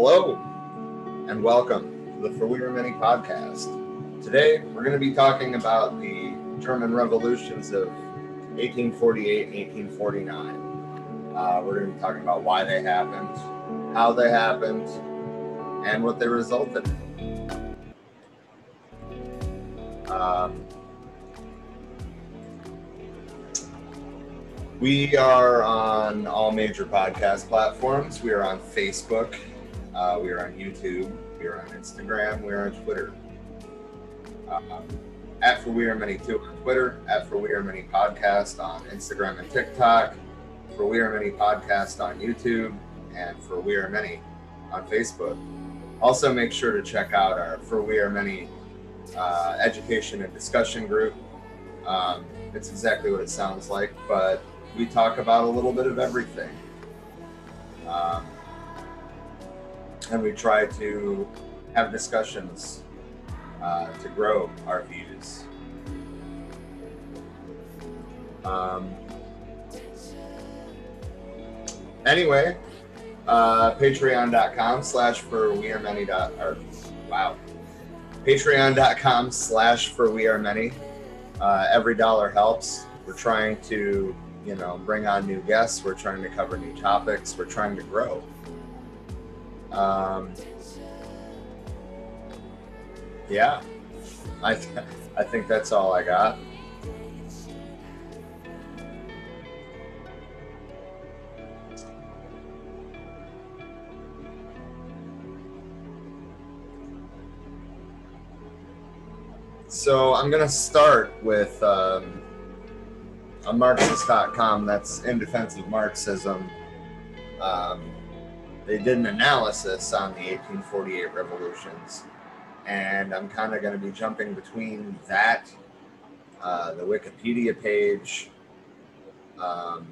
Hello and welcome to the For We Are Many podcast. Today we're going to be talking about the German revolutions of 1848 and 1849. Uh, we're going to be talking about why they happened, how they happened, and what they resulted in. Um, we are on all major podcast platforms. We are on Facebook. Uh, we are on YouTube. We are on Instagram. We are on Twitter. Um, at For We Are Many Too on Twitter. At For We Are Many Podcast on Instagram and TikTok. For We Are Many Podcast on YouTube. And For We Are Many on Facebook. Also, make sure to check out our For We Are Many uh, education and discussion group. Um, it's exactly what it sounds like, but we talk about a little bit of everything. Um, and we try to have discussions uh, to grow our views. Um, anyway, uh, patreon.com slash for we are many dot or wow. Patreon.com slash for we are many. Uh, every dollar helps. We're trying to you know bring on new guests. We're trying to cover new topics. We're trying to grow um, yeah i th- i think that's all i got So I'm going to start with um, a Marxist.com that's in defense of Marxism. Um, they did an analysis on the 1848 revolutions, and I'm kind of going to be jumping between that, uh, the Wikipedia page, um,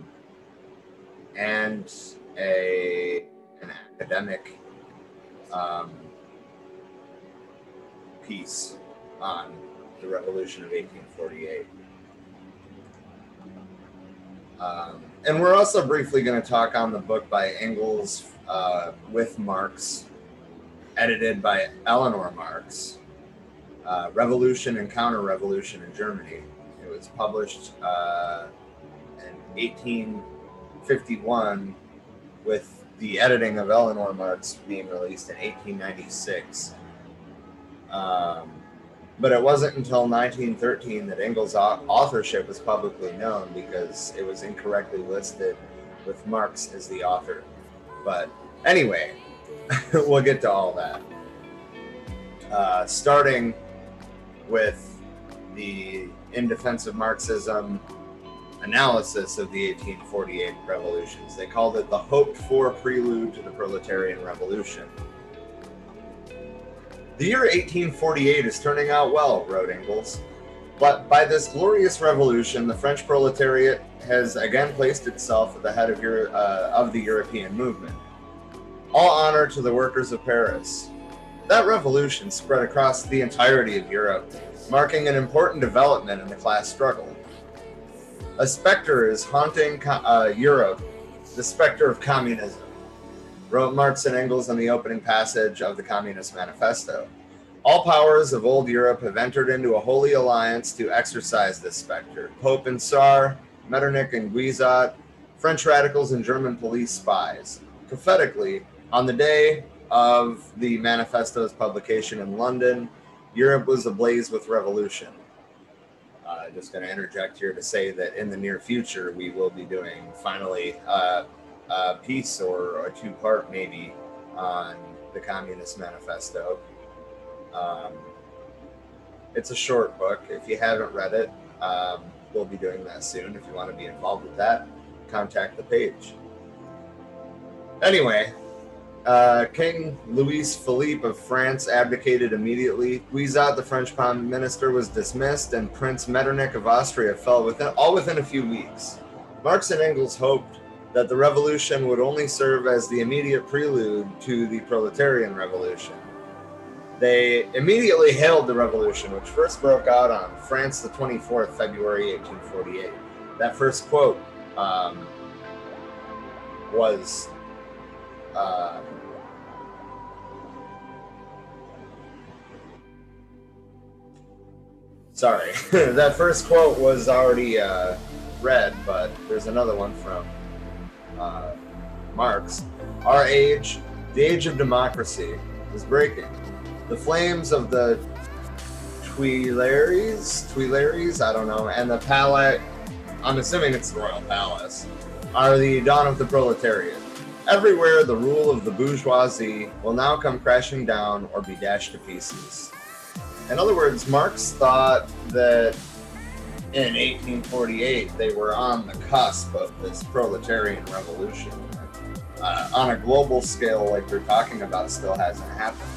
and a an academic um, piece on the Revolution of 1848. Um, and we're also briefly going to talk on the book by Engels uh, with Marx, edited by Eleanor Marx, uh, Revolution and Counter Revolution in Germany. It was published uh, in 1851 with the editing of Eleanor Marx being released in 1896. Um, but it wasn't until 1913 that Engels' authorship was publicly known because it was incorrectly listed with Marx as the author. But anyway, we'll get to all that. Uh, starting with the In Defense of Marxism analysis of the 1848 revolutions. They called it the hoped for prelude to the proletarian revolution. The year 1848 is turning out well, wrote Engels. But by this glorious revolution, the French proletariat has again placed itself at the head of, Euro- uh, of the European movement. All honor to the workers of Paris. That revolution spread across the entirety of Europe, marking an important development in the class struggle. A specter is haunting co- uh, Europe, the specter of communism wrote Marx and Engels in the opening passage of the Communist Manifesto. All powers of old Europe have entered into a holy alliance to exorcise this specter. Pope and Tsar, Metternich and Guizot, French radicals and German police spies. Prophetically, on the day of the manifesto's publication in London, Europe was ablaze with revolution. Uh, just going to interject here to say that in the near future, we will be doing finally uh, a piece or a two part maybe on the Communist Manifesto. Um, it's a short book. If you haven't read it, um, we'll be doing that soon. If you want to be involved with that, contact the page. Anyway, uh, King Louis Philippe of France abdicated immediately. Guizot, the French prime minister, was dismissed, and Prince Metternich of Austria fell within all within a few weeks. Marx and Engels hoped that the revolution would only serve as the immediate prelude to the proletarian revolution. They immediately hailed the revolution, which first broke out on France the 24th, February 1848. That first quote um, was uh, sorry. That first quote was already uh, read but there's another one from uh, marx. Our age the age of democracy is breaking. The flames of the Tuileries, Tuileries, I don't know, and the Palais, I'm assuming it's the Royal Palace, are the dawn of the proletariat. Everywhere, the rule of the bourgeoisie will now come crashing down or be dashed to pieces. In other words, Marx thought that in 1848 they were on the cusp of this proletarian revolution. Uh, on a global scale, like we're talking about, still hasn't happened.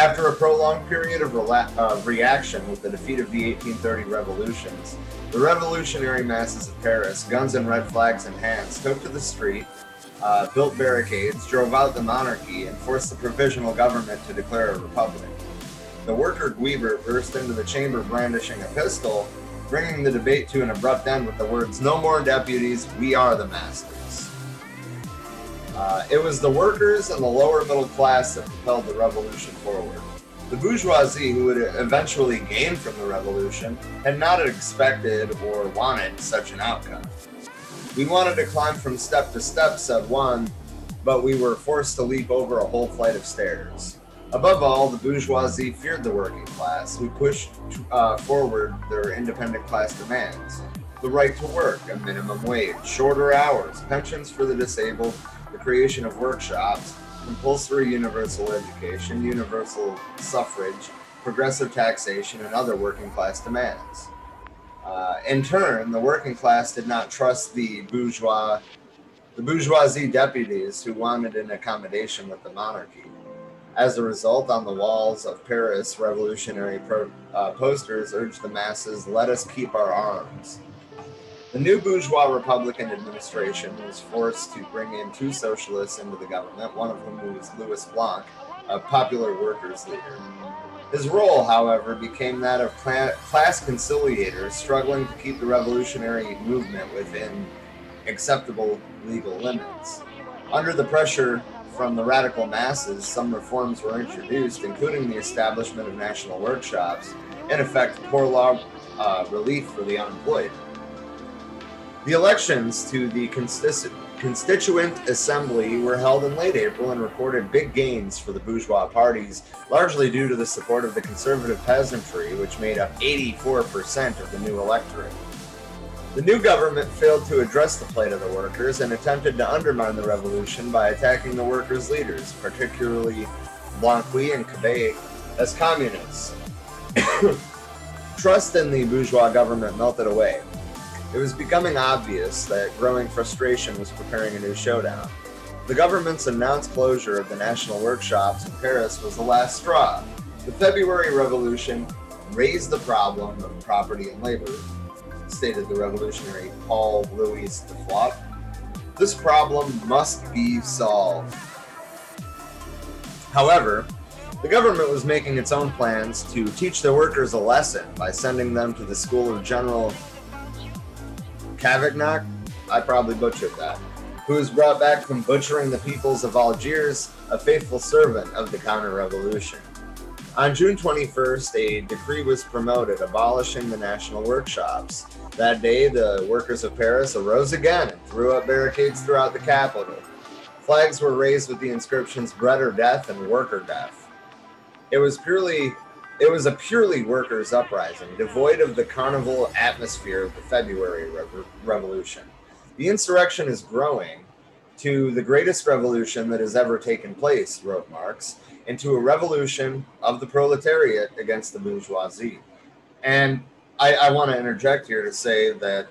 After a prolonged period of rela- uh, reaction with the defeat of the 1830 revolutions, the revolutionary masses of Paris, guns and red flags in hands, took to the street, uh, built barricades, drove out the monarchy, and forced the provisional government to declare a republic. The worker Guibert burst into the chamber brandishing a pistol, bringing the debate to an abrupt end with the words, No more deputies, we are the masters. Uh, it was the workers and the lower middle class that propelled the revolution forward. The bourgeoisie, who would eventually gain from the revolution, had not expected or wanted such an outcome. We wanted to climb from step to step, said one, but we were forced to leap over a whole flight of stairs. Above all, the bourgeoisie feared the working class, who pushed uh, forward their independent class demands. The right to work, a minimum wage, shorter hours, pensions for the disabled, creation of workshops, compulsory universal education, universal suffrage, progressive taxation, and other working class demands. Uh, in turn, the working class did not trust the bourgeois, the bourgeoisie deputies who wanted an accommodation with the monarchy. As a result, on the walls of Paris, revolutionary pro, uh, posters urged the masses, "Let us keep our arms." The new bourgeois Republican administration was forced to bring in two socialists into the government, one of whom was Louis Blanc, a popular workers' leader. His role, however, became that of class conciliator, struggling to keep the revolutionary movement within acceptable legal limits. Under the pressure from the radical masses, some reforms were introduced, including the establishment of national workshops, in effect, poor law uh, relief for the unemployed. The elections to the Constituent Assembly were held in late April and recorded big gains for the bourgeois parties, largely due to the support of the conservative peasantry, which made up 84% of the new electorate. The new government failed to address the plight of the workers and attempted to undermine the revolution by attacking the workers' leaders, particularly Blanqui and Cabet, as communists. Trust in the bourgeois government melted away. It was becoming obvious that growing frustration was preparing a new showdown. The government's announced closure of the national workshops in Paris was the last straw. The February Revolution raised the problem of property and labor, stated the revolutionary Paul Louis Duflot. This problem must be solved. However, the government was making its own plans to teach the workers a lesson by sending them to the School of General Cavaignac, I probably butchered that, who was brought back from butchering the peoples of Algiers, a faithful servant of the counter revolution. On June 21st, a decree was promoted abolishing the national workshops. That day, the workers of Paris arose again and threw up barricades throughout the capital. Flags were raised with the inscriptions bread or death and work or death. It was purely it was a purely workers' uprising, devoid of the carnival atmosphere of the February Re- Revolution. The insurrection is growing to the greatest revolution that has ever taken place, wrote Marx, into a revolution of the proletariat against the bourgeoisie. And I, I want to interject here to say that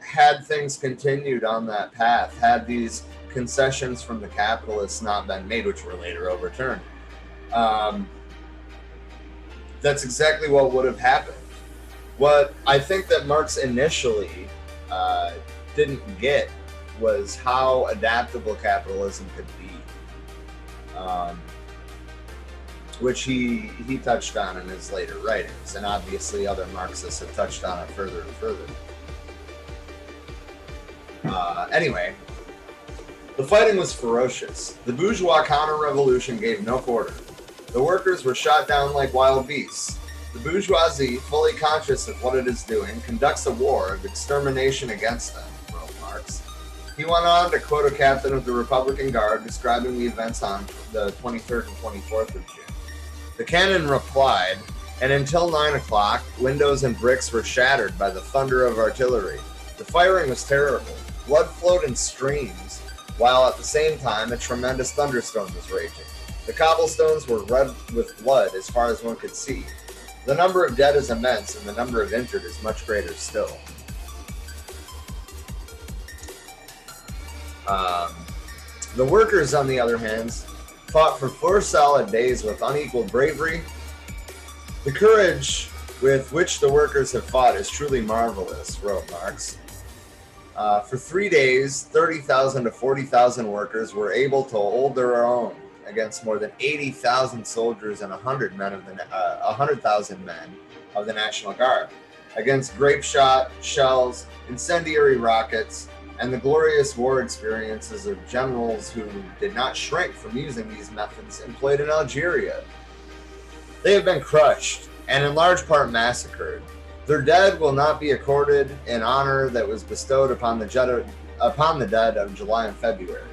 had things continued on that path, had these concessions from the capitalists not been made, which were later overturned, um, that's exactly what would have happened. What I think that Marx initially uh, didn't get was how adaptable capitalism could be, um, which he he touched on in his later writings, and obviously other Marxists have touched on it further and further. Uh, anyway, the fighting was ferocious. The bourgeois counter-revolution gave no quarter. The workers were shot down like wild beasts. The bourgeoisie, fully conscious of what it is doing, conducts a war of extermination against them, wrote Marx. He went on to quote a captain of the Republican Guard describing the events on the 23rd and 24th of June. The cannon replied, and until 9 o'clock, windows and bricks were shattered by the thunder of artillery. The firing was terrible. Blood flowed in streams, while at the same time a tremendous thunderstorm was raging. The cobblestones were red with blood as far as one could see. The number of dead is immense, and the number of injured is much greater still. Um, the workers, on the other hand, fought for four solid days with unequaled bravery. The courage with which the workers have fought is truly marvelous, wrote Marx. Uh, for three days, 30,000 to 40,000 workers were able to hold their own against more than 80,000 soldiers and 100 men of the uh, 100,000 men of the National Guard against grape shot, shells, incendiary rockets, and the glorious war experiences of generals who did not shrink from using these methods employed in Algeria. They have been crushed and in large part massacred. Their dead will not be accorded an honor that was bestowed upon the, upon the dead of July and February.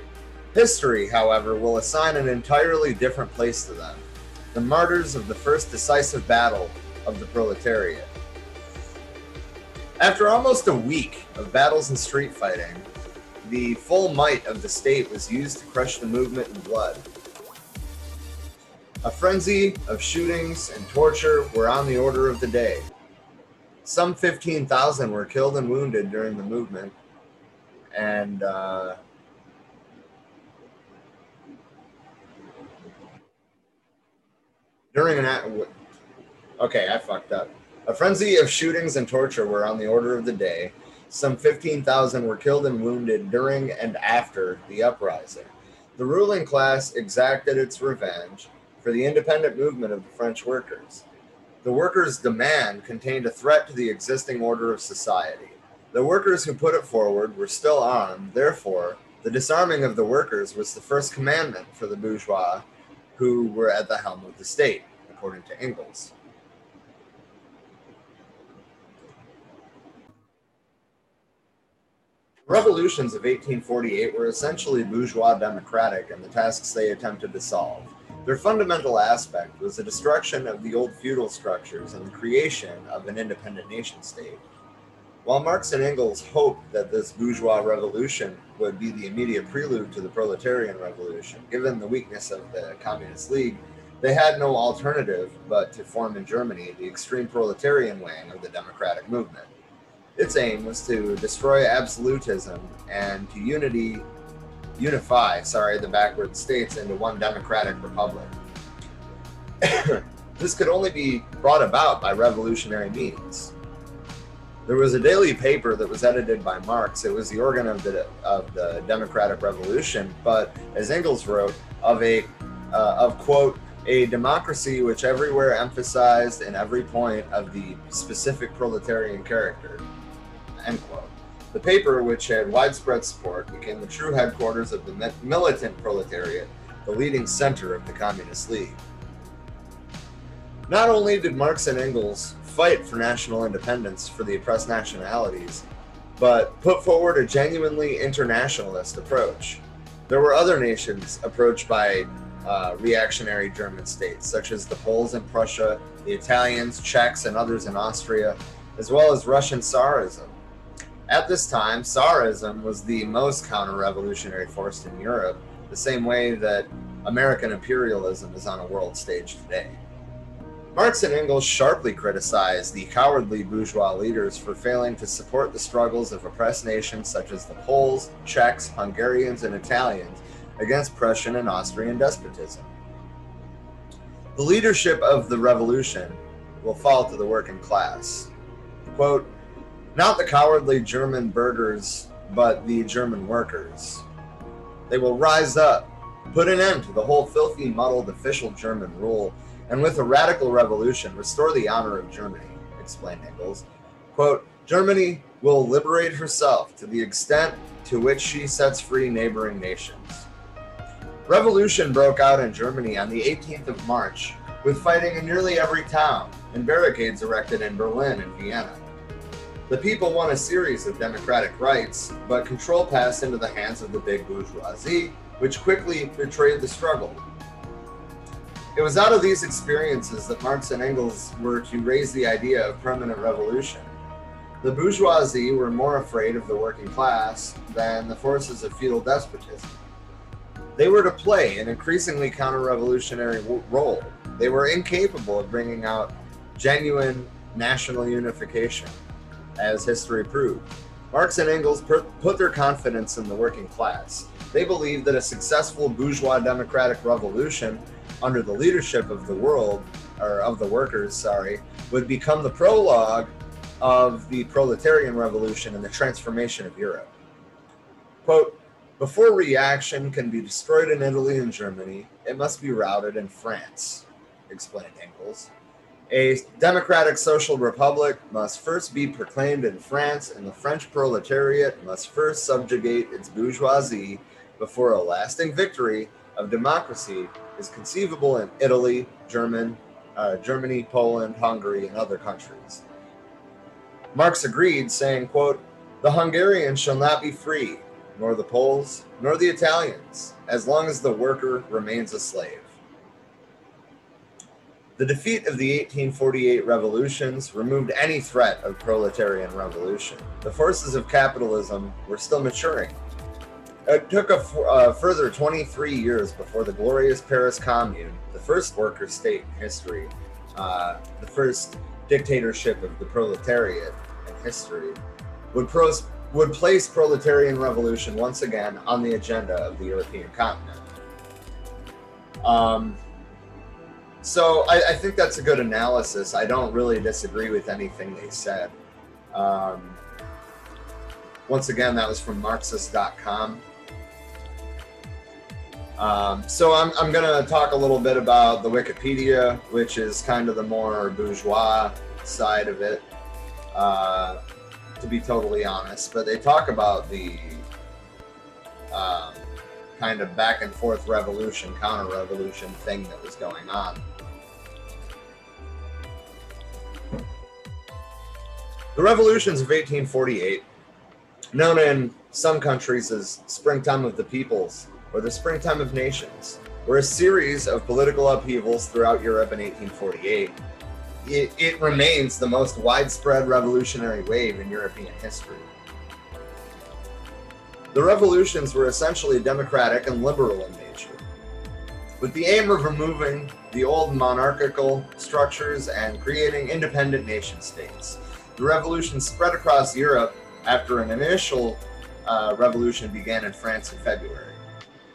History, however, will assign an entirely different place to them the martyrs of the first decisive battle of the proletariat. After almost a week of battles and street fighting, the full might of the state was used to crush the movement in blood. A frenzy of shootings and torture were on the order of the day. Some 15,000 were killed and wounded during the movement, and uh, during an okay, I fucked up. A frenzy of shootings and torture were on the order of the day. Some 15,000 were killed and wounded during and after the uprising. The ruling class exacted its revenge for the independent movement of the French workers. The workers' demand contained a threat to the existing order of society. The workers who put it forward were still armed, therefore, the disarming of the workers was the first commandment for the bourgeois who were at the helm of the state, according to Engels. revolutions of 1848 were essentially bourgeois democratic in the tasks they attempted to solve. Their fundamental aspect was the destruction of the old feudal structures and the creation of an independent nation state. While Marx and Engels hoped that this bourgeois revolution would be the immediate prelude to the proletarian revolution, given the weakness of the Communist League, they had no alternative but to form in Germany the extreme proletarian wing of the democratic movement. Its aim was to destroy absolutism and to unity, unify, sorry, the backward states into one democratic republic. this could only be brought about by revolutionary means. There was a daily paper that was edited by Marx. It was the organ of the of the Democratic Revolution, but as Engels wrote, of a uh, of quote a democracy which everywhere emphasized in every point of the specific proletarian character. End quote. The paper, which had widespread support, became the true headquarters of the militant proletariat, the leading center of the Communist League. Not only did Marx and Engels fight for national independence for the oppressed nationalities, but put forward a genuinely internationalist approach. There were other nations approached by uh, reactionary German states, such as the Poles in Prussia, the Italians, Czechs, and others in Austria, as well as Russian Tsarism. At this time, Tsarism was the most counter revolutionary force in Europe, the same way that American imperialism is on a world stage today. Marx and Engels sharply criticized the cowardly bourgeois leaders for failing to support the struggles of oppressed nations such as the Poles, Czechs, Hungarians, and Italians against Prussian and Austrian despotism. The leadership of the revolution will fall to the working class. Quote, not the cowardly German burghers, but the German workers. They will rise up, put an end to the whole filthy, muddled official German rule and with a radical revolution restore the honor of Germany, explained Engels. Quote, Germany will liberate herself to the extent to which she sets free neighboring nations. Revolution broke out in Germany on the 18th of March, with fighting in nearly every town and barricades erected in Berlin and Vienna. The people won a series of democratic rights, but control passed into the hands of the big bourgeoisie, which quickly betrayed the struggle. It was out of these experiences that Marx and Engels were to raise the idea of permanent revolution. The bourgeoisie were more afraid of the working class than the forces of feudal despotism. They were to play an increasingly counter revolutionary role. They were incapable of bringing out genuine national unification, as history proved. Marx and Engels put their confidence in the working class. They believed that a successful bourgeois democratic revolution under the leadership of the world, or of the workers, sorry, would become the prologue of the proletarian revolution and the transformation of Europe. Quote, before reaction can be destroyed in Italy and Germany, it must be routed in France, explained Engels. A democratic social republic must first be proclaimed in France, and the French proletariat must first subjugate its bourgeoisie before a lasting victory of democracy is conceivable in Italy, German, uh, Germany, Poland, Hungary, and other countries. Marx agreed, saying, quote, The Hungarians shall not be free, nor the Poles, nor the Italians, as long as the worker remains a slave. The defeat of the 1848 revolutions removed any threat of proletarian revolution. The forces of capitalism were still maturing. It took a uh, further 23 years before the glorious Paris Commune, the first worker state in history, uh, the first dictatorship of the proletariat in history, would, pros- would place proletarian revolution once again on the agenda of the European continent. Um, so I, I, think that's a good analysis. I don't really disagree with anything they said. Um, once again, that was from Marxist.com. Um, so I'm, I'm going to talk a little bit about the Wikipedia, which is kind of the more bourgeois side of it. Uh, to be totally honest. But they talk about the um, kind of back and forth revolution, counter revolution thing that was going on. The revolutions of 1848, known in some countries as Springtime of the Peoples or the Springtime of Nations, were a series of political upheavals throughout Europe in 1848 it, it remains the most widespread revolutionary wave in European history. The revolutions were essentially democratic and liberal in nature, with the aim of removing the old monarchical structures and creating independent nation states. The revolution spread across Europe after an initial uh, revolution began in France in February.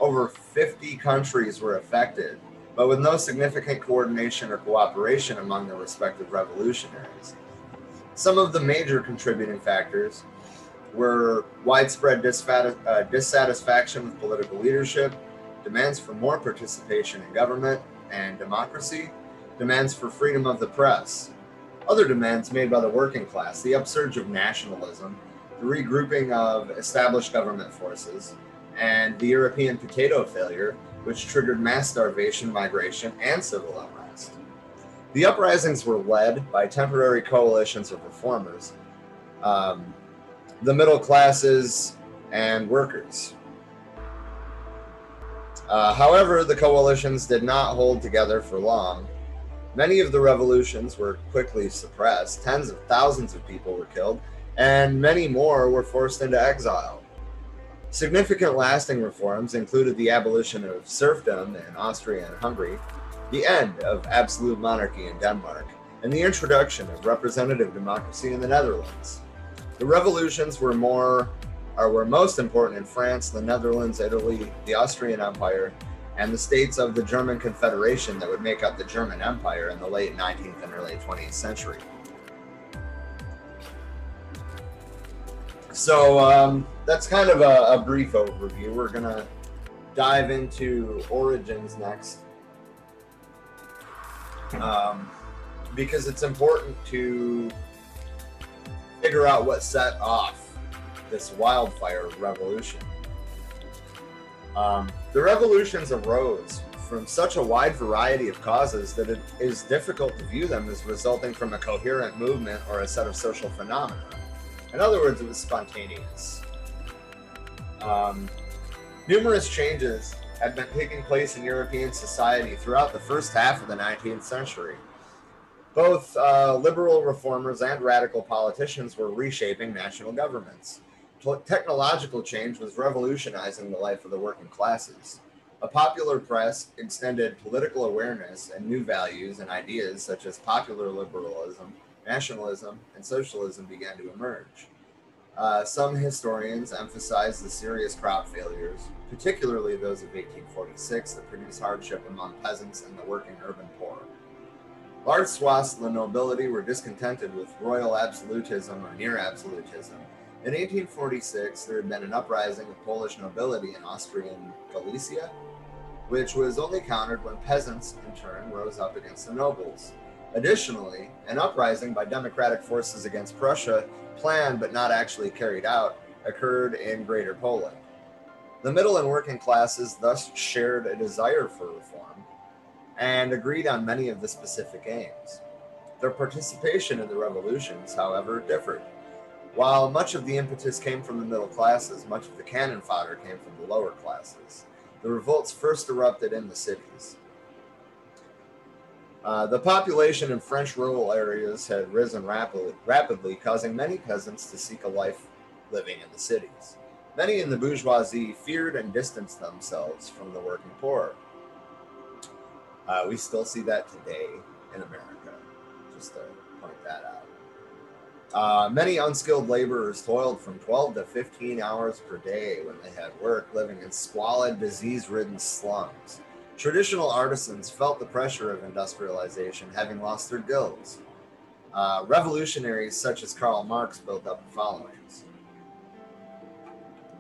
Over 50 countries were affected, but with no significant coordination or cooperation among the respective revolutionaries. Some of the major contributing factors were widespread uh, dissatisfaction with political leadership, demands for more participation in government and democracy, demands for freedom of the press, other demands made by the working class, the upsurge of nationalism, the regrouping of established government forces, and the European potato failure which triggered mass starvation, migration, and civil unrest. The uprisings were led by temporary coalitions of reformers, um, the middle classes, and workers. Uh, however, the coalitions did not hold together for long. Many of the revolutions were quickly suppressed, tens of thousands of people were killed, and many more were forced into exile. Significant lasting reforms included the abolition of serfdom in Austria and Hungary, the end of absolute monarchy in Denmark, and the introduction of representative democracy in the Netherlands. The revolutions were more or were most important in France, the Netherlands, Italy, the Austrian Empire, and the states of the German Confederation that would make up the German Empire in the late 19th and early 20th century. So um, that's kind of a, a brief overview. We're to dive into origins next. Um, because it's important to figure out what set off this wildfire revolution. Um, the revolutions arose from such a wide variety of causes that it is difficult to view them as resulting from a coherent movement or a set of social phenomena. In other words, it was spontaneous. Um, numerous changes had been taking place in European society throughout the first half of the 19th century. Both uh, liberal reformers and radical politicians were reshaping national governments. Technological change was revolutionizing the life of the working classes. A popular press extended political awareness and new values and ideas such as popular liberalism, nationalism, and socialism began to emerge. Uh, some historians emphasize the serious crop failures, particularly those of 1846, that produced hardship among peasants and the working urban poor. Large swaths of the nobility were discontented with royal absolutism or near absolutism. In 1846, there had been an uprising of Polish nobility in Austrian Galicia, which was only countered when peasants, in turn, rose up against the nobles. Additionally, an uprising by democratic forces against Prussia, planned but not actually carried out, occurred in Greater Poland. The middle and working classes thus shared a desire for reform and agreed on many of the specific aims. Their participation in the revolutions, however, differed. While much of the impetus came from the middle classes, much of the cannon fodder came from the lower classes. The revolts first erupted in the cities. Uh, the population in French rural areas had risen rapidly, rapidly, causing many peasants to seek a life living in the cities. Many in the bourgeoisie feared and distanced themselves from the working poor. Uh, we still see that today in America, just to point that out. Uh, many unskilled laborers toiled from 12 to 15 hours per day when they had work, living in squalid, disease ridden slums. Traditional artisans felt the pressure of industrialization, having lost their guilds. Uh, revolutionaries such as Karl Marx built up followings.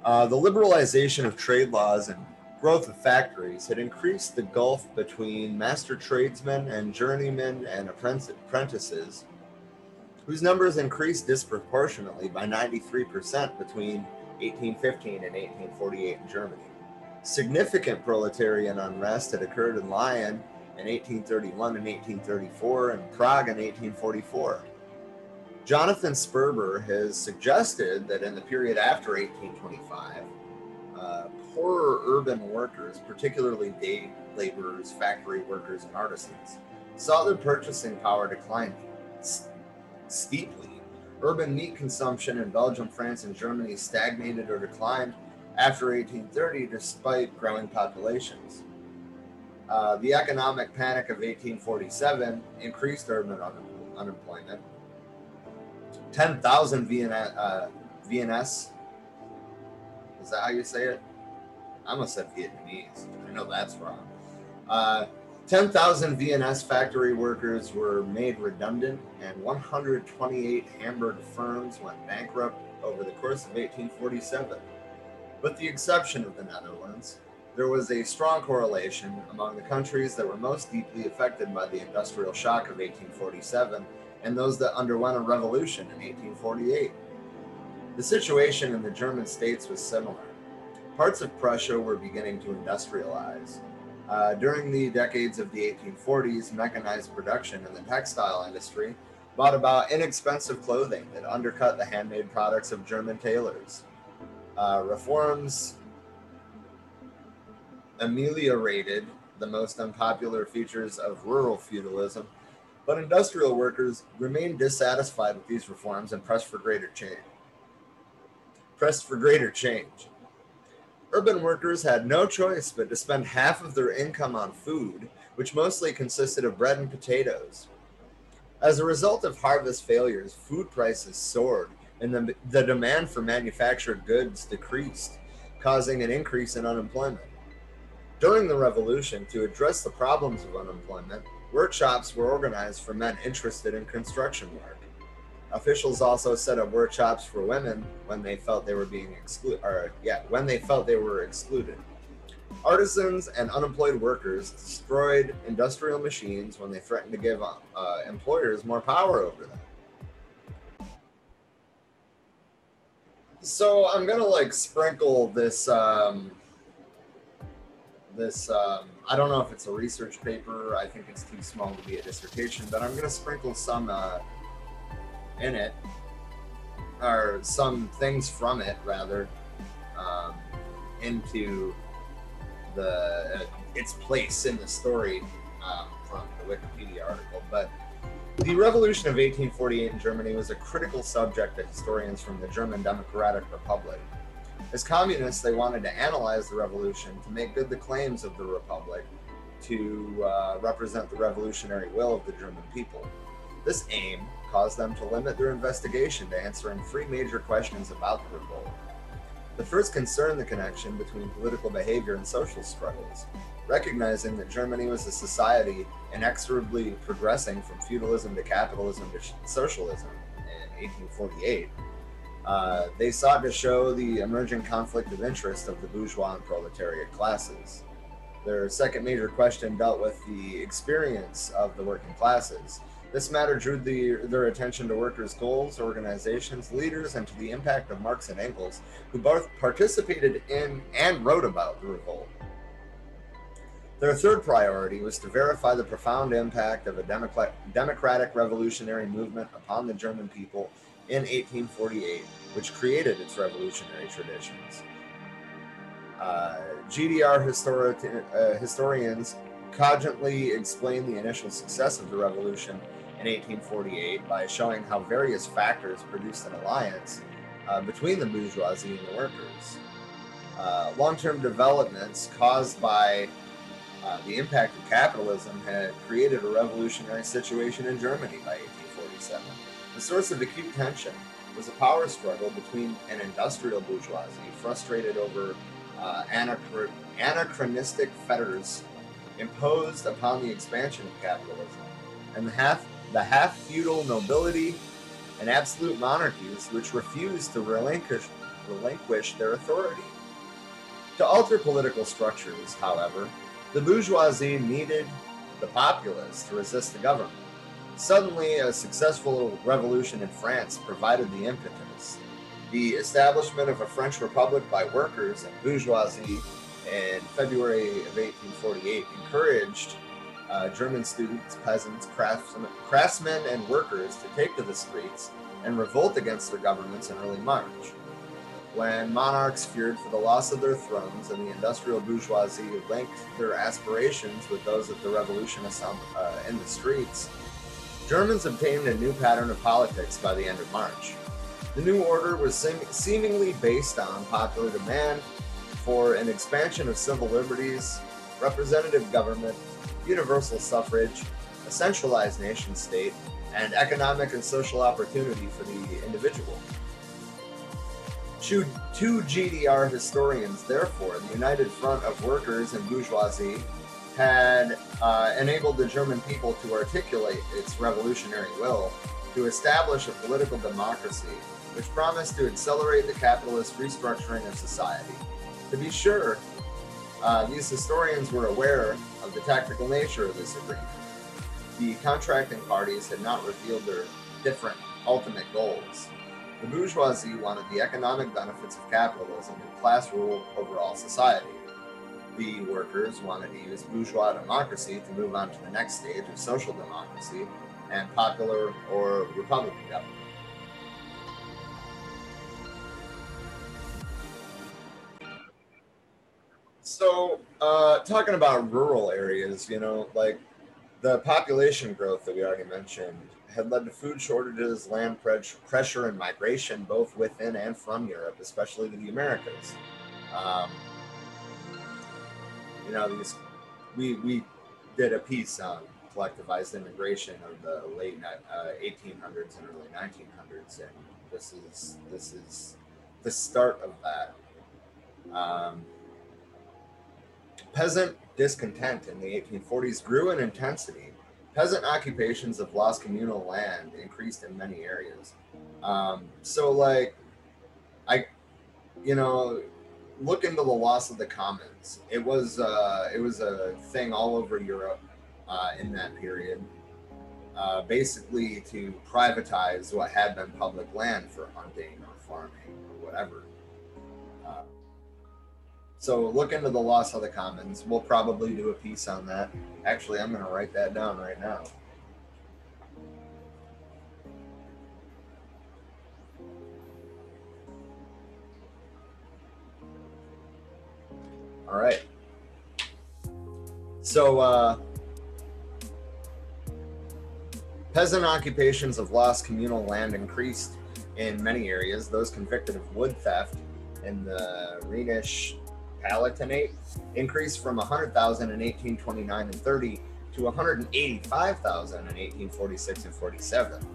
Uh, the liberalization of trade laws and growth of factories had increased the gulf between master tradesmen and journeymen and apprentices, whose numbers increased disproportionately by 93% between 1815 and 1848 in Germany. Significant proletarian unrest had occurred in Lyon in 1831 and 1834 and Prague in 1844. Jonathan Sperber has suggested that in the period after 1825, uh, poorer urban workers, particularly day laborers, factory workers, and artisans, saw their purchasing power decline steeply. Urban meat consumption in Belgium, France, and Germany stagnated or declined after 1830 despite growing populations. Uh, the economic panic of 1847 increased urban un- unemployment. 10,000 VNS, uh, VNS, is that how you say it? I almost said Vietnamese. I know that's wrong. Uh, 10,000 VNS factory workers were made redundant, and 128 Hamburg firms went bankrupt over the course of 1847. With the exception of the Netherlands, there was a strong correlation among the countries that were most deeply affected by the industrial shock of 1847 and those that underwent a revolution in 1848. The situation in the German states was similar. Parts of Prussia were beginning to industrialize. Uh, during the decades of the 1840s, mechanized production in the textile industry brought about inexpensive clothing that undercut the handmade products of German tailors. Uh, reforms ameliorated the most unpopular features of rural feudalism, but industrial workers remained dissatisfied with these reforms and pressed for greater change. Pressed for greater change. Urban workers had no choice but to spend half of their income on food, which mostly consisted of bread and potatoes. As a result of harvest failures, food prices soared and the, the demand for manufactured goods decreased, causing an increase in unemployment. During the revolution, to address the problems of unemployment, workshops were organized for men interested in construction work. Officials also set up workshops for women when they felt they were being excluded, or yeah, when they felt they were excluded. Artisans and unemployed workers destroyed industrial machines when they threatened to give uh, employers more power over them. So I'm gonna like sprinkle this um, this um, I don't know if it's a research paper. I think it's too small to be a dissertation, but I'm to sprinkle some uh, in it, or some things from it rather, um, into the uh, its place in the story um, from the Wikipedia article. But the Revolution of 1848 in Germany was a critical subject to historians from the German Democratic Republic. As communists, they wanted to analyze the revolution to make good the claims of the Republic to uh, represent the revolutionary will of the German people. This aim caused them to limit their investigation to answering three major questions about the revolt. The first concerned the connection between political behavior and social struggles, recognizing that Germany was a society inexorably progressing from feudalism to capitalism to socialism in 1848 uh, they sought to show the emerging conflict of interest of the bourgeois and proletariat classes. Their second major question dealt with the experience of the working classes. This matter drew the, their attention to workers' goals, organizations, leaders, and to the impact of Marx and Engels, who both participated in and wrote about the revolt. Their third priority was to verify the profound impact of a democratic revolutionary movement upon the German people in 1848, which created its revolutionary traditions. Uh, GDR histori- uh, historians cogently explain the initial success of the revolution in 1848 by showing how various factors produced an alliance uh, between the bourgeoisie and the workers. Uh, Long term developments caused by uh, the impact of capitalism had created a revolutionary situation in Germany by 1847. The source of acute tension was a power struggle between an industrial bourgeoisie frustrated over uh, anachronistic fetters imposed upon the expansion of capitalism, and the half the half feudal nobility and absolute monarchies which refused to relinquish, relinquish their authority. To alter political structures, however, the bourgeoisie needed the populace to resist the government. Suddenly, a successful revolution in France provided the impetus. The establishment of a French republic by workers and bourgeoisie in February of 1848 encouraged uh, German students, peasants, craftsmen, craftsmen, and workers to take to the streets and revolt against their governments in early March. When monarchs feared for the loss of their thrones and the industrial bourgeoisie linked their aspirations with those of the revolution uh, in the streets, Germans obtained a new pattern of politics by the end of March. The new order was seemingly based on popular demand for an expansion of civil liberties, representative government, universal suffrage, a centralized nation state, and economic and social opportunity for the individual. To, GDR historians, therefore, the United Front of Workers and Bourgeoisie had uh, enabled the German people to articulate its revolutionary will to establish a political democracy which promised to accelerate the capitalist restructuring of society. To be sure, uh, these historians were aware of the tactical nature of this agreement. The contracting parties had not revealed their different ultimate goals. The bourgeoisie wanted the economic benefits of capitalism and class rule over all society the workers wanted to use bourgeois democracy to move on to the next stage of social democracy and popular or republican government. So, uh, talking about rural areas, you know, like the population growth that we already mentioned had led to food shortages, land pressure, and migration both within and from Europe, especially to the Americas. Um, you know, these we we did a piece on collectivized immigration of the late uh, 1800s and early 1900s, and this is this is the start of that. Um, peasant discontent in the 1840s grew in intensity. Peasant occupations of lost communal land increased in many areas. Um, so, like, I, you know, look into the loss of the commons. It was uh, it was a thing all over Europe uh, in that period, uh, basically to privatize what had been public land for hunting or farming or whatever. So look into the loss of the commons. We'll probably do a piece on that. Actually, I'm going to write that down right now. All right. So, uh, peasant occupations of lost communal land increased in many areas. Those convicted of wood theft in the Rhenish Palatinate increased from 100,000 in 1829 and 30 to 185,000 in 1846 and 47.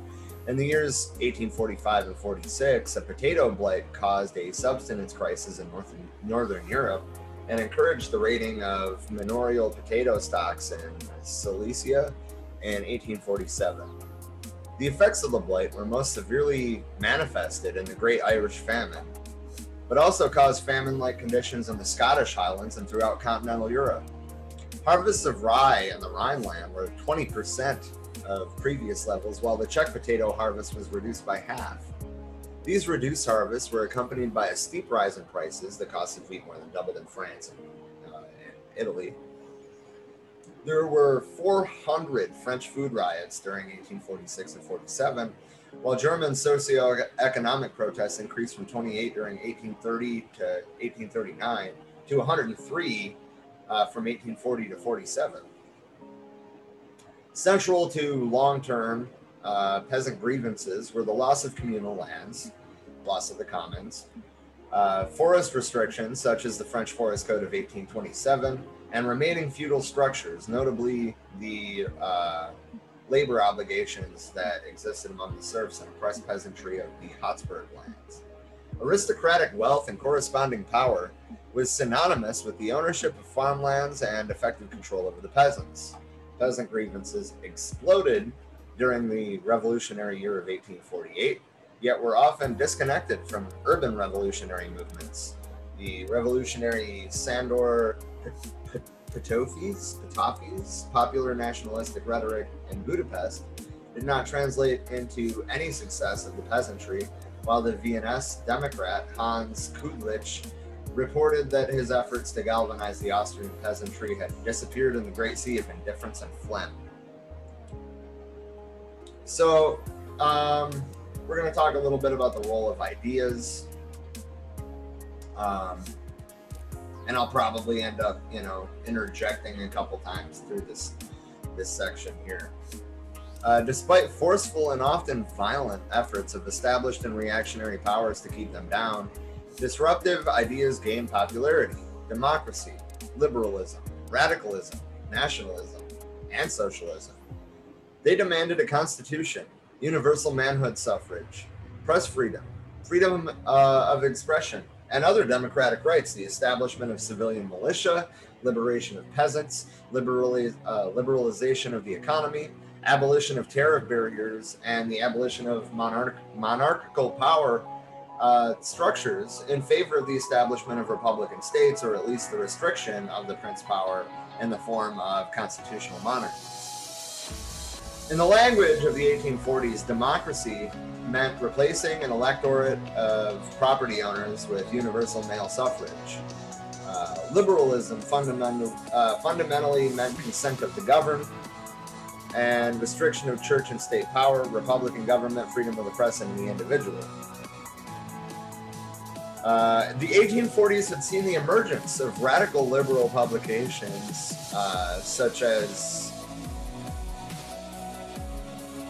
In the years 1845 and 46, a potato blight caused a subsistence crisis in northern, northern Europe and encouraged the raiding of manorial potato stocks in Silesia in 1847. The effects of the blight were most severely manifested in the Great Irish Famine, but also caused famine like conditions in the Scottish Highlands and throughout continental Europe. Harvests of rye in the Rhineland were 20% of previous levels, while the Czech potato harvest was reduced by half. These reduced harvests were accompanied by a steep rise in prices. The cost of wheat more than doubled in France and, uh, and Italy. There were 400 French food riots during 1846 and 47, while German socio-economic protests increased from 28 during 1830 to 1839 to 103 uh, from 1840 to 47. Central to long-term uh, peasant grievances were the loss of communal lands, loss of the commons, uh, forest restrictions such as the French Forest Code of 1827, and remaining feudal structures, notably the uh, labor obligations that existed among the serfs and oppressed peasantry of the Habsburg lands. Aristocratic wealth and corresponding power was synonymous with the ownership of farmlands and effective control over the peasants. Peasant grievances exploded during the revolutionary year of 1848, yet were often disconnected from urban revolutionary movements. The revolutionary Sandor Petőfi's, popular nationalistic rhetoric in Budapest did not translate into any success of the peasantry, while the Viennese Democrat Hans Kudlich reported that his efforts to galvanize the Austrian peasantry had disappeared in the Great Sea of Indifference and Phlegm. So, um, we're going to talk a little bit about the role of ideas. Um, and I'll probably end up, you know, interjecting a couple times through this this section here. Uh, despite forceful and often violent efforts of established and reactionary powers to keep them down, disruptive ideas gained popularity. Democracy, liberalism, radicalism, nationalism, and socialism. They demanded a constitution, universal manhood suffrage, press freedom, freedom uh, of expression, and other democratic rights, the establishment of civilian militia, liberation of peasants, liberali- uh, liberalization of the economy, abolition of tariff barriers, and the abolition of monarch- monarchical power uh, structures in favor of the establishment of republican states, or at least the restriction of the prince power in the form of constitutional monarchy. In the language of the 1840s, democracy meant replacing an electorate of property owners with universal male suffrage. Uh, liberalism fundamental, uh, fundamentally meant consent of the governed and restriction of church and state power, Republican government, freedom of the press, and the individual. Uh, the 1840s had seen the emergence of radical liberal publications uh, such as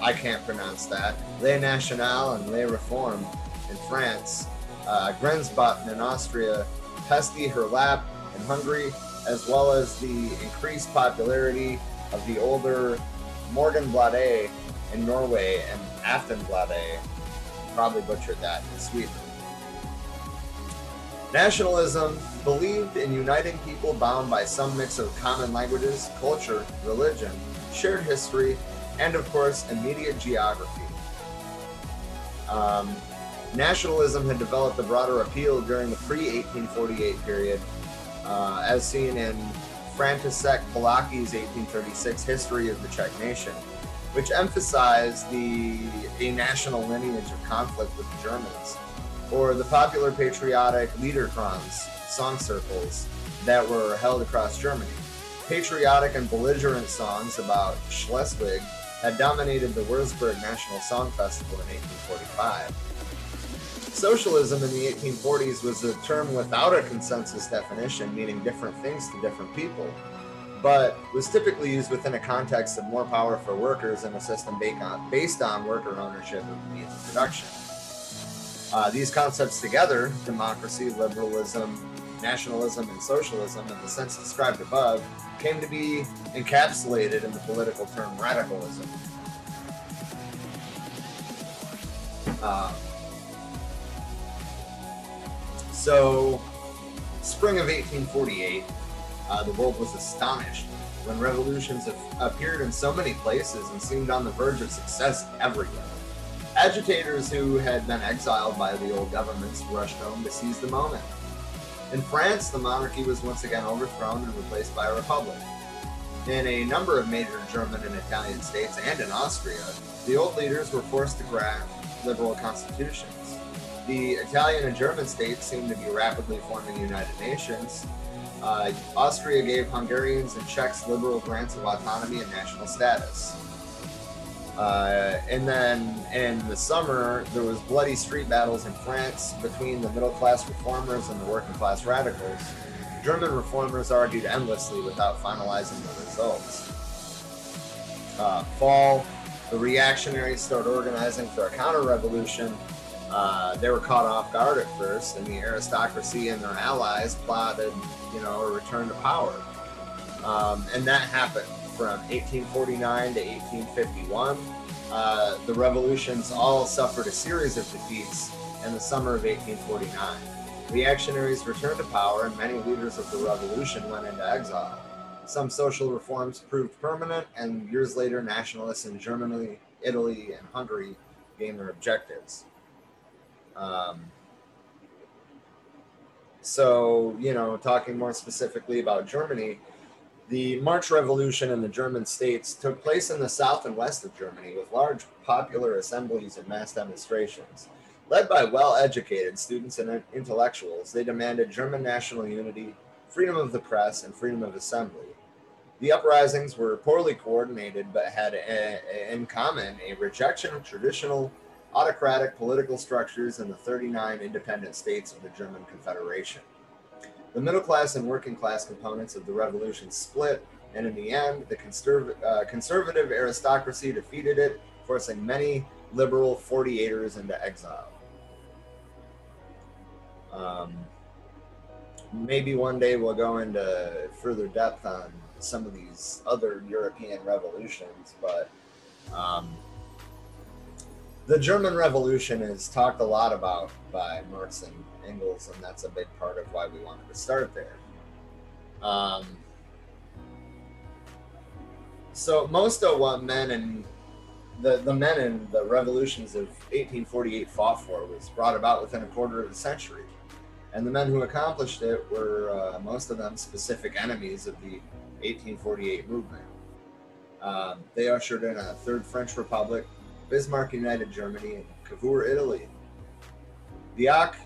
I can't pronounce that. Les National and Les Reformes in France, uh, Grenzboten in Austria, Pesti Hírlap in Hungary, as well as the increased popularity of the older Morgenbladet in Norway and Aftonbladet, probably butchered that, in Sweden. Nationalism believed in uniting people bound by some mix of common languages, culture, religion, shared history, and of course, immediate geography. Um, nationalism had developed a broader appeal during the pre 1848 period, uh, as seen in František Palacký's 1836 History of the Czech Nation, which emphasized the a national lineage of conflict with the Germans, or the popular patriotic Liederkranz song circles that were held across Germany. Patriotic and belligerent songs about Schleswig had dominated the Würzburg National Song Festival in 1845. Socialism in the 1840s was a term without a consensus definition, meaning different things to different people, but was typically used within a context of more power for workers in a system based on worker ownership of the means of production. Uh, these concepts together, democracy, liberalism, nationalism, and socialism, in the sense described above, came to be encapsulated in the political term radicalism. Uh, so, spring of 1848, uh, the world was astonished when revolutions appeared in so many places and seemed on the verge of success everywhere. Agitators who had been exiled by the old governments rushed home to seize the moment. In France, the monarchy was once again overthrown and replaced by a republic. In a number of major German and Italian states and in Austria, the old leaders were forced to grant liberal constitutions. The Italian and German states seemed to be rapidly forming United Nations. Uh, Austria gave Hungarians and Czechs liberal grants of autonomy and national status. Uh, and then in the summer, there was bloody street battles in France between the middle class reformers and the working class radicals. German reformers argued endlessly without finalizing the results. Uh, fall, the reactionaries started organizing for a counter-revolution. Uh, they were caught off guard at first, and the aristocracy and their allies plotted, you know, a return to power. Um, and that happened from 1849 to 1851. Uh, the revolutions all suffered a series of defeats in the summer of 1849. Reactionaries returned to power, and many leaders of the revolution went into exile. Some social reforms proved permanent, and years later, nationalists in Germany, Italy, and Hungary gained their objectives. Um, so, you know, talking more specifically about Germany, the March Revolution in the German states took place in the south and west of Germany with large popular assemblies and mass demonstrations. Led by well educated students and intellectuals, they demanded German national unity, freedom of the press, and freedom of assembly. The uprisings were poorly coordinated but had a, in common a rejection of traditional autocratic political structures in the 39 independent states of the German Confederation. The middle class and working class components of the revolution split, and in the end, the uh, conservative aristocracy defeated it, forcing many liberal 48ers into exile. Um, maybe one day we'll go into further depth on some of these other European revolutions, but um, the German Revolution is talked a lot about by Marx and Engels, and that's a big part of why we wanted to start there. Um, so most of what men and the, the men in the revolutions of 1848 fought for was brought about within a quarter of a century. And the men who accomplished it were, uh, most of them, specific enemies of the 1848 movement. Um, they ushered in a third French Republic, Bismarck united Germany, and Cavour Italy. The Ak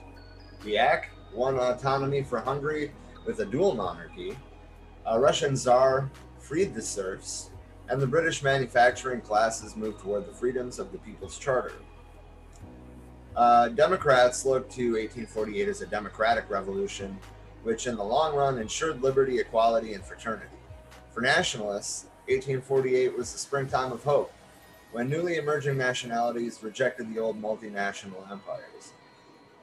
Yak won autonomy for Hungary with a dual monarchy. A Russian Tsar freed the serfs, and the British manufacturing classes moved toward the freedoms of the People's Charter. Uh, Democrats looked to 1848 as a democratic revolution, which in the long run ensured liberty, equality, and fraternity. For nationalists, 1848 was the springtime of hope, when newly emerging nationalities rejected the old multinational empires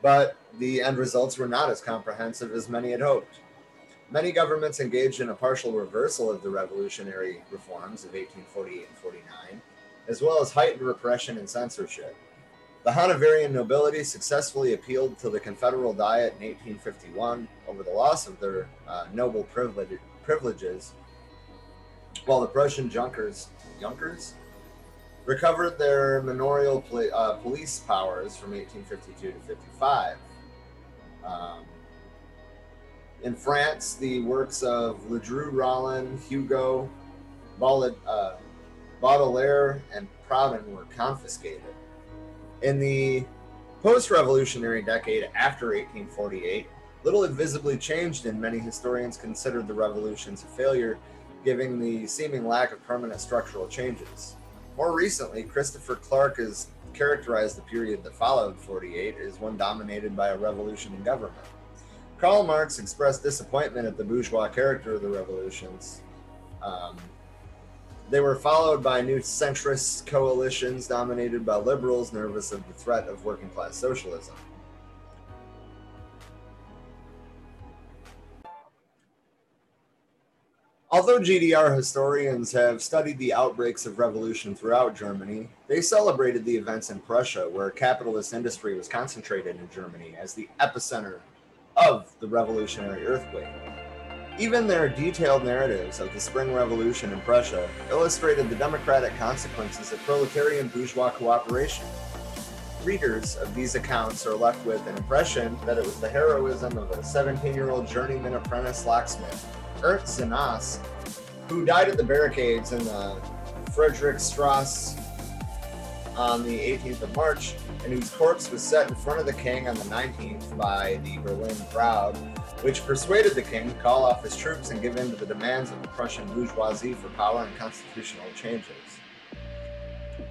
but the end results were not as comprehensive as many had hoped. Many governments engaged in a partial reversal of the revolutionary reforms of 1848 and 49, as well as heightened repression and censorship. The Hanoverian nobility successfully appealed to the Confederal Diet in 1851 over the loss of their uh, noble privileges, while the Prussian Junkers, Junkers recovered their manorial pl- uh, police powers from 1852 to 55. Um, in France, the works of Ledru Rollin, Hugo, uh, Baudelaire, and Proudhon were confiscated. In the post revolutionary decade after 1848, Little had visibly changed, and many historians considered the revolutions a failure, giving the seeming lack of permanent structural changes. More recently, Christopher Clark has characterized the period that followed 48 as one dominated by a revolution in government. Karl Marx expressed disappointment at the bourgeois character of the revolutions. Um, they were followed by new centrist coalitions dominated by liberals nervous of the threat of working class socialism. Although GDR historians have studied the outbreaks of revolution throughout Germany, they celebrated the events in Prussia, where capitalist industry was concentrated in Germany as the epicenter of the revolutionary earthquake. Even their detailed narratives of the Spring Revolution in Prussia illustrated the democratic consequences of proletarian bourgeois cooperation. Readers of these accounts are left with an impression that it was the heroism of a 17 year old journeyman apprentice locksmith Ernst Zinna, who died at the barricades in uh, the Friedrichstrasse on the 18th of March, and whose corpse was set in front of the king on the 19th by the Berlin crowd, which persuaded the king to call off his troops and give in to the demands of the Prussian bourgeoisie for power and constitutional changes.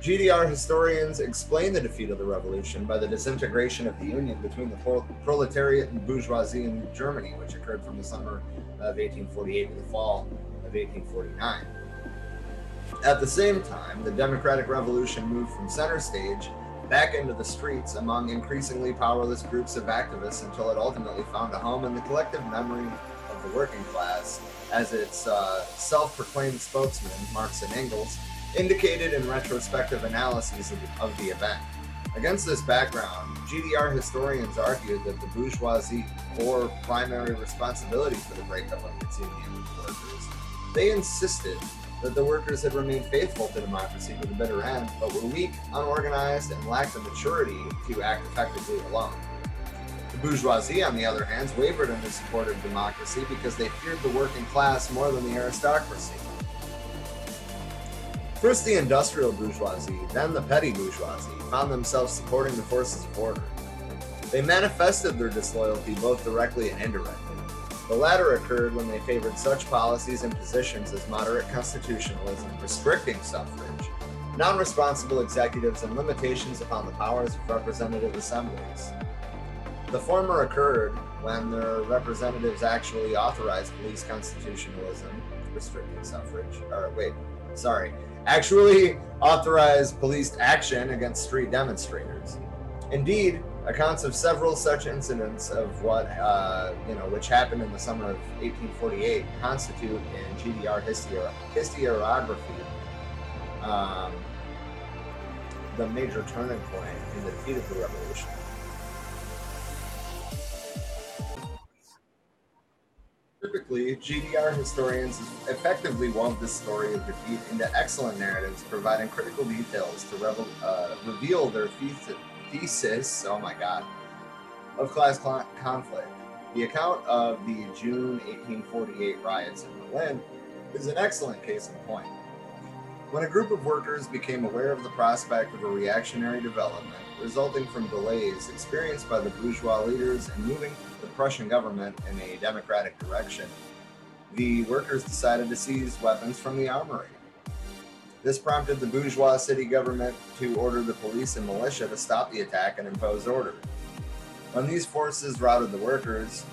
GDR historians explain the defeat of the revolution by the disintegration of the union between the proletariat and bourgeoisie in Germany, which occurred from the summer of 1848 to the fall of 1849. At the same time, the democratic revolution moved from center stage back into the streets among increasingly powerless groups of activists until it ultimately found a home in the collective memory of the working class, as its uh, self proclaimed spokesman, Marx and Engels, indicated in retrospective analyses of the, of the event. Against this background, GDR historians argued that the bourgeoisie bore primary responsibility for the breakup of its union with workers. They insisted that the workers had remained faithful to democracy to the bitter end, but were weak, unorganized, and lacked the maturity to act effectively alone. The bourgeoisie, on the other hand, wavered in their support of democracy because they feared the working class more than the aristocracy. First the industrial bourgeoisie, then the petty bourgeoisie, found themselves supporting the forces of order. They manifested their disloyalty both directly and indirectly. The latter occurred when they favored such policies and positions as moderate constitutionalism, restricting suffrage, non responsible executives, and limitations upon the powers of representative assemblies. The former occurred when their representatives actually authorized police constitutionalism, restricting suffrage, or wait, sorry, actually authorized police action against street demonstrators. Indeed, accounts of several such incidents of what uh, you know, which happened in the summer of 1848, constitute in GDR historiography um, the major turning point in the defeat of the revolution. Typically, GDR historians effectively wove this story of defeat into excellent narratives, providing critical details to revel, uh, reveal their thesis, oh my god, of class conflict. The account of the June 1848 riots in Berlin is an excellent case in point. When a group of workers became aware of the prospect of a reactionary development resulting from delays experienced by the bourgeois leaders in moving Prussian government in a democratic direction, the workers decided to seize weapons from the armory. This prompted the bourgeois city government to order the police and militia to stop the attack and impose order. When these forces routed the workers,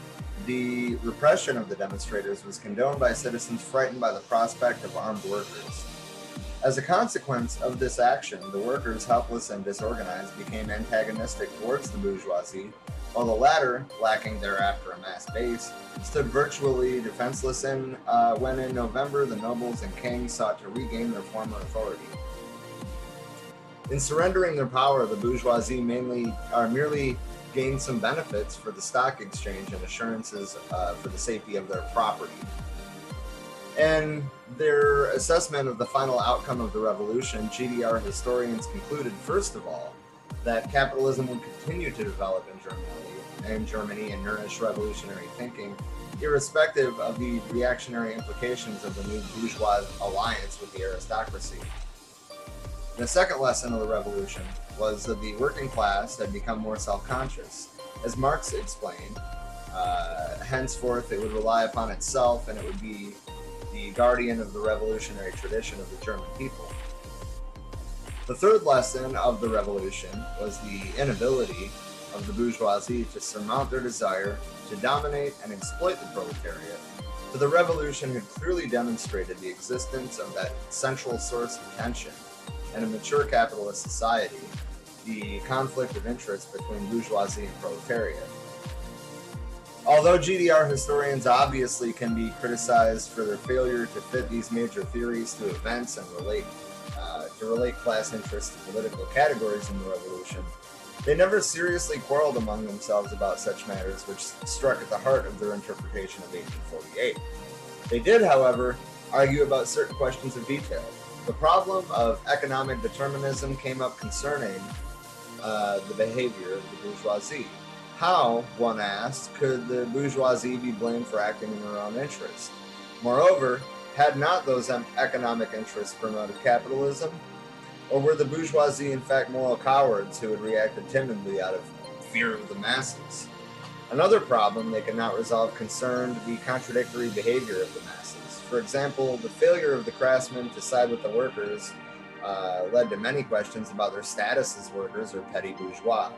the repression of the demonstrators was condoned by citizens frightened by the prospect of armed workers. As a consequence of this action, the workers, helpless and disorganized, became antagonistic towards the bourgeoisie, while the latter, lacking thereafter a mass base, stood virtually defenseless in, uh, when in November the nobles and kings sought to regain their former authority. In surrendering their power, the bourgeoisie mainly are merely gained some benefits for the stock exchange and assurances uh, for the safety of their property. And their assessment of the final outcome of the revolution, GDR historians concluded, first of all, that capitalism would continue to develop in Germany, in Germany and nourish revolutionary thinking, irrespective of the reactionary implications of the new bourgeois alliance with the aristocracy. The second lesson of the revolution was that the working class had become more self conscious. As Marx explained, Uh, henceforth, it would rely upon itself and it would be the guardian of the revolutionary tradition of the German people. The third lesson of the revolution was the inability of the bourgeoisie to surmount their desire to dominate and exploit the proletariat. For the revolution had clearly demonstrated the existence of that central source of tension in a mature capitalist society, the conflict of interest between bourgeoisie and proletariat. Although GDR historians obviously can be criticized for their failure to fit these major theories to events and relate uh, to relate class interests to political categories in the revolution, they never seriously quarreled among themselves about such matters, which struck at the heart of their interpretation of 1848. They did, however, argue about certain questions of detail. The problem of economic determinism came up concerning uh, the behavior of the bourgeoisie. How, one asked, could the bourgeoisie be blamed for acting in their own interest? Moreover, had not those economic interests promoted capitalism? Or were the bourgeoisie in fact moral cowards who had reacted timidly out of fear of the masses? Another problem they could not resolve concerned the contradictory behavior of the masses. For example, the failure of the craftsmen to side with the workers uh, led to many questions about their status as workers or petty bourgeois.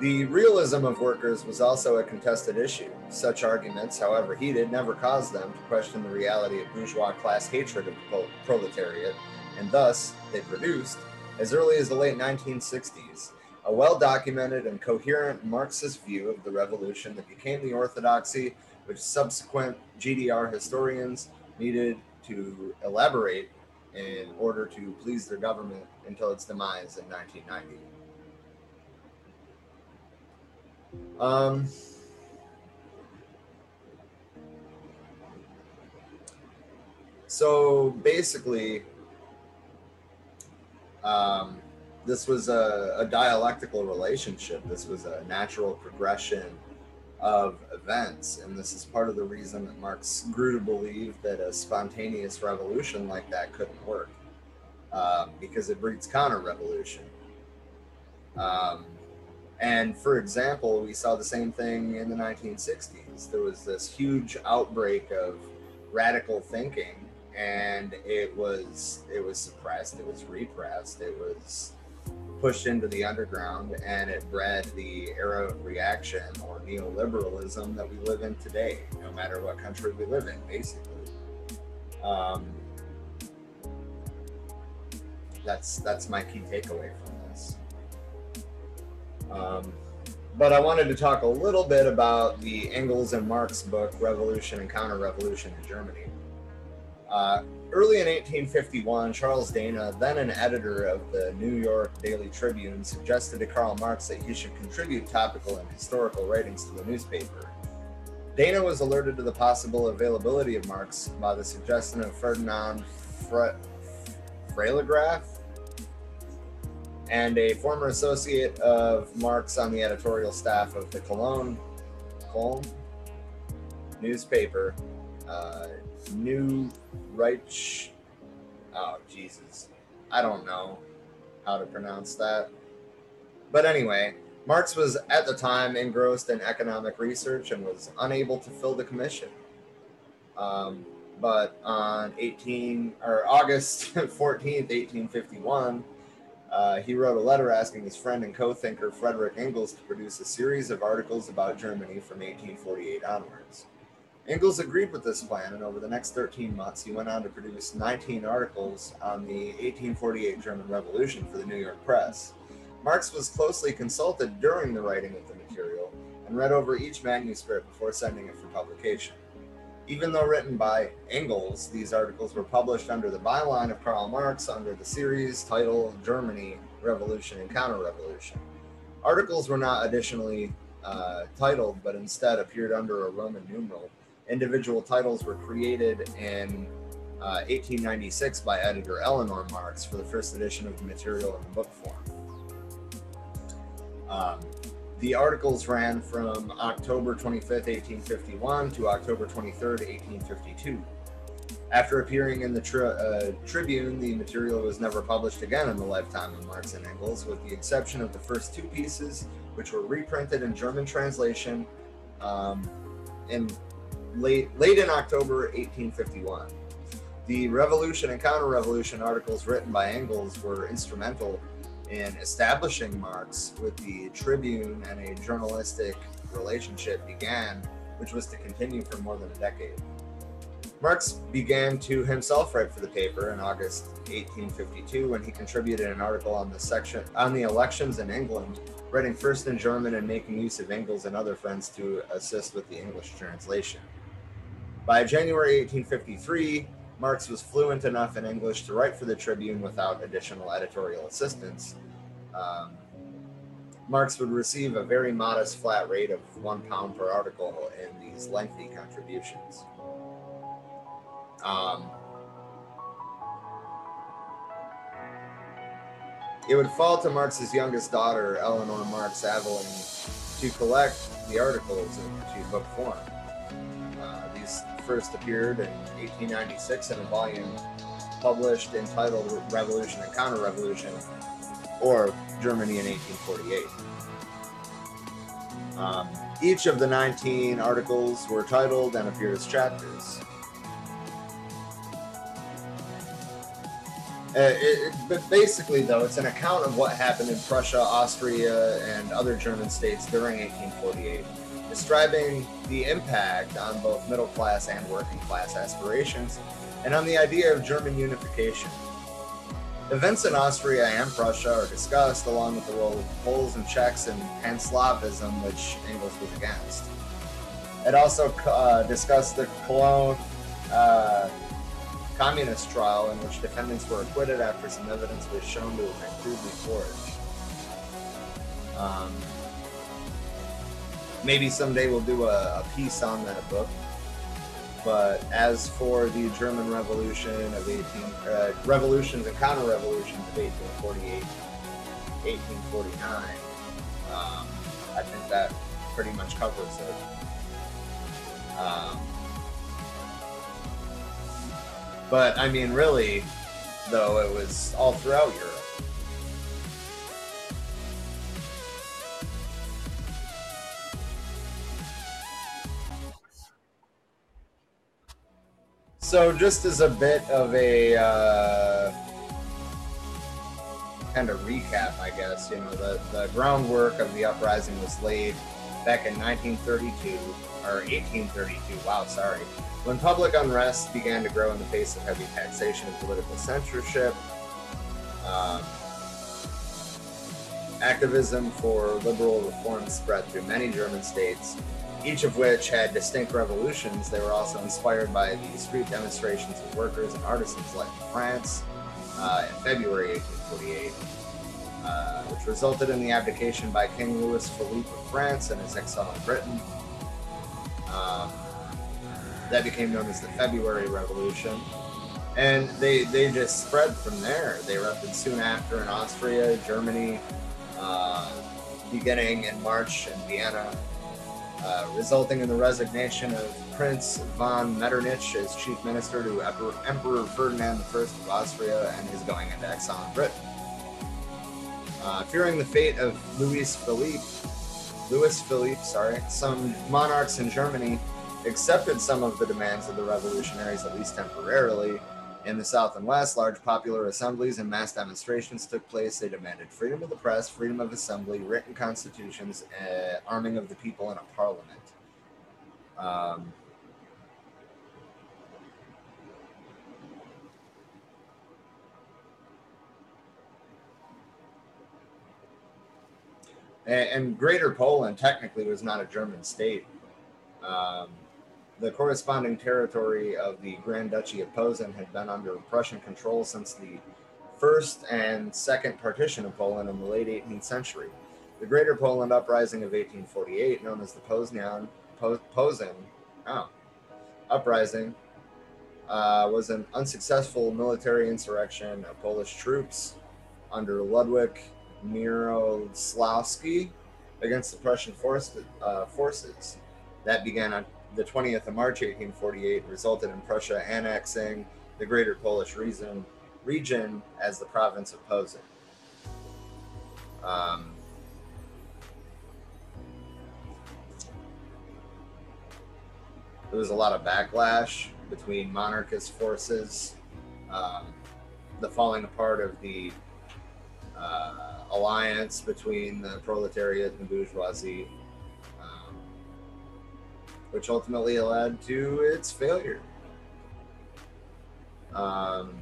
The realism of workers was also a contested issue. Such arguments, however heated, never caused them to question the reality of bourgeois class hatred of the proletariat, and thus they produced, as early as the late 1960s, a well documented and coherent Marxist view of the revolution that became the orthodoxy which subsequent GDR historians needed to elaborate in order to please their government until its demise in 1990. Um, so basically, um, this was a, a, dialectical relationship. This was a natural progression of events. And this is part of the reason that Marx grew to believe that a spontaneous revolution like that couldn't work um, because it breeds counter revolution. Um, and for example, we saw the same thing in the 1960s. There was this huge outbreak of radical thinking, and it was it was suppressed, it was repressed, it was pushed into the underground, and it bred the era of reaction or neoliberalism that we live in today, no matter what country we live in, basically. Um, that's that's my key takeaway from um, but I wanted to talk a little bit about the Engels and Marx book, Revolution and Counter Revolution in Germany. Uh, early in 1851, Charles Dana, then an editor of the New York Daily Tribune, suggested to Karl Marx that he should contribute topical and historical writings to the newspaper. Dana was alerted to the possible availability of Marx by the suggestion of Ferdinand Fre- Freiligrath, and a former associate of Marx on the editorial staff of the Cologne, Cologne newspaper, uh, New Reich. Oh, Jesus. I don't know how to pronounce that. But anyway, Marx was at the time engrossed in economic research and was unable to fill the commission. Um, but on 18 or August 14th, 1851, uh, he wrote a letter asking his friend and co-thinker Frederick Engels to produce a series of articles about Germany from 1848 onwards. Engels agreed with this plan, and over the next 13 months, he went on to produce 19 articles on the 1848 German Revolution for the New York Press. Marx was closely consulted during the writing of the material and read over each manuscript before sending it for publication. Even though written by Engels, these articles were published under the byline of Karl Marx under the series title Germany, Revolution and Counter-Revolution. Articles were not additionally uh, titled, but instead appeared under a Roman numeral. Individual titles were created in uh, 1896 by editor Eleanor Marx for the first edition of the material in book form. Um, the articles ran from October 25th, 1851 to October 23rd, 1852. After appearing in the tri- uh, Tribune, the material was never published again in the lifetime of Marx and Engels, with the exception of the first two pieces, which were reprinted in German translation um, in late late in October 1851. The Revolution and Counter-Revolution articles written by Engels were instrumental in establishing Marx with the Tribune and a journalistic relationship began, which was to continue for more than a decade. Marx began to himself write for the paper in August 1852 when he contributed an article on the section on the elections in England, writing first in German and making use of Engels and other friends to assist with the English translation. By January 1853, Marx was fluent enough in English to write for the Tribune without additional editorial assistance. Um, Marx would receive a very modest flat rate of one pound per article in these lengthy contributions. Um, it would fall to Marx's youngest daughter, Eleanor Marx Aveling, to collect the articles into book form first appeared in 1896 in a volume published entitled Revolution and Counter Revolution, or Germany in 1848. Um, each of the 19 articles were titled and appeared as chapters. Uh, it, but basically, though, it's an account of what happened in Prussia, Austria, and other German states during 1848 describing the impact on both middle class and working class aspirations, and on the idea of German unification. Events in Austria and Prussia are discussed, along with the role of Poles and Czechs in Pan-Slavism, which Engels was against. It also uh, discussed the Cologne uh, communist trial, in which defendants were acquitted after some evidence was shown to have been crudely forged. Um, maybe someday we'll do a, a piece on that book. But as for the German Revolution of 18, uh, revolutions and counter-revolutions of 1848, 1849, um, I think that pretty much covers it. Um, but I mean, really, though, it was all throughout Europe. So, just as a bit of a uh, kind of recap, I guess, you know, the, the groundwork of the uprising was laid back in 1932, or 1832, wow, sorry, when public unrest began to grow in the face of heavy taxation and political censorship. Um, activism for liberal reforms spread through many German states, each of which had distinct revolutions. They were also inspired by the street demonstrations of workers and artisans like in France uh, in February 1848, uh, which resulted in the abdication by King Louis Philippe of France and his exile in Britain. Um, that became known as the February Revolution. And they, they just spread from there. They erupted soon after in Austria, Germany, uh, beginning in March in Vienna, uh, resulting in the resignation of Prince von Metternich as chief minister to Emperor Ferdinand I of Austria and his going into exile in Britain. Uh, fearing the fate of Louis Philippe, Louis Philippe, sorry, some monarchs in Germany accepted some of the demands of the revolutionaries, at least temporarily, in the South and West, large popular assemblies and mass demonstrations took place. They demanded freedom of the press, freedom of assembly, written constitutions, uh, arming of the people, and a parliament. Um, and, Greater Poland technically was not a German state. Um, the corresponding territory of the Grand Duchy of Posen had been under Prussian control since the first and second partition of Poland in the late 18th century. The Greater Poland Uprising of 1848, known as the Poznan, po- Posen oh, Uprising, uh, was an unsuccessful military insurrection of Polish troops under Ludwik Mierosławski against the Prussian force, uh, forces. That began on the 20th of March 1848 resulted in Prussia annexing the Greater Polish region, region as the province of Posen. Um, there was a lot of backlash between monarchist forces, um, the falling apart of the uh, alliance between the proletariat and the bourgeoisie, which ultimately led to its failure. Um,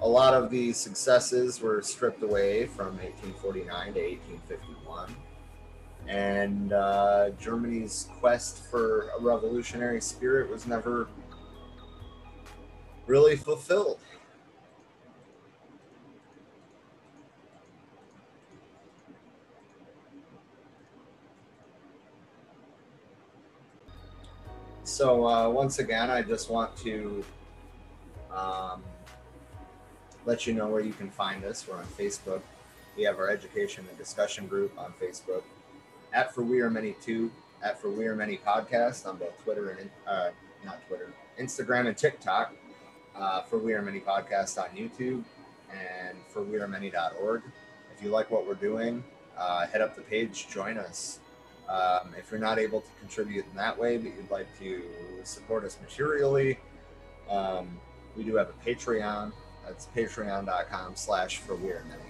a lot of the successes were stripped away from 1849 to 1851. And uh, Germany's quest for a revolutionary spirit was never really fulfilled. So, uh, once again, I just want to um, let you know where you can find us. We're on Facebook. We have our education and discussion group on Facebook. At For We Are Many Too, at For We Are Many Podcast on both Twitter and, uh, not Twitter, Instagram and TikTok. Uh, for We Are Many Podcast on YouTube and for We Are Many.org. If you like what we're doing, uh, head up the page, join us. Um, if you're not able to contribute in that way, but you'd like to support us materially, um, we do have a Patreon. That's patreon.com slash for many.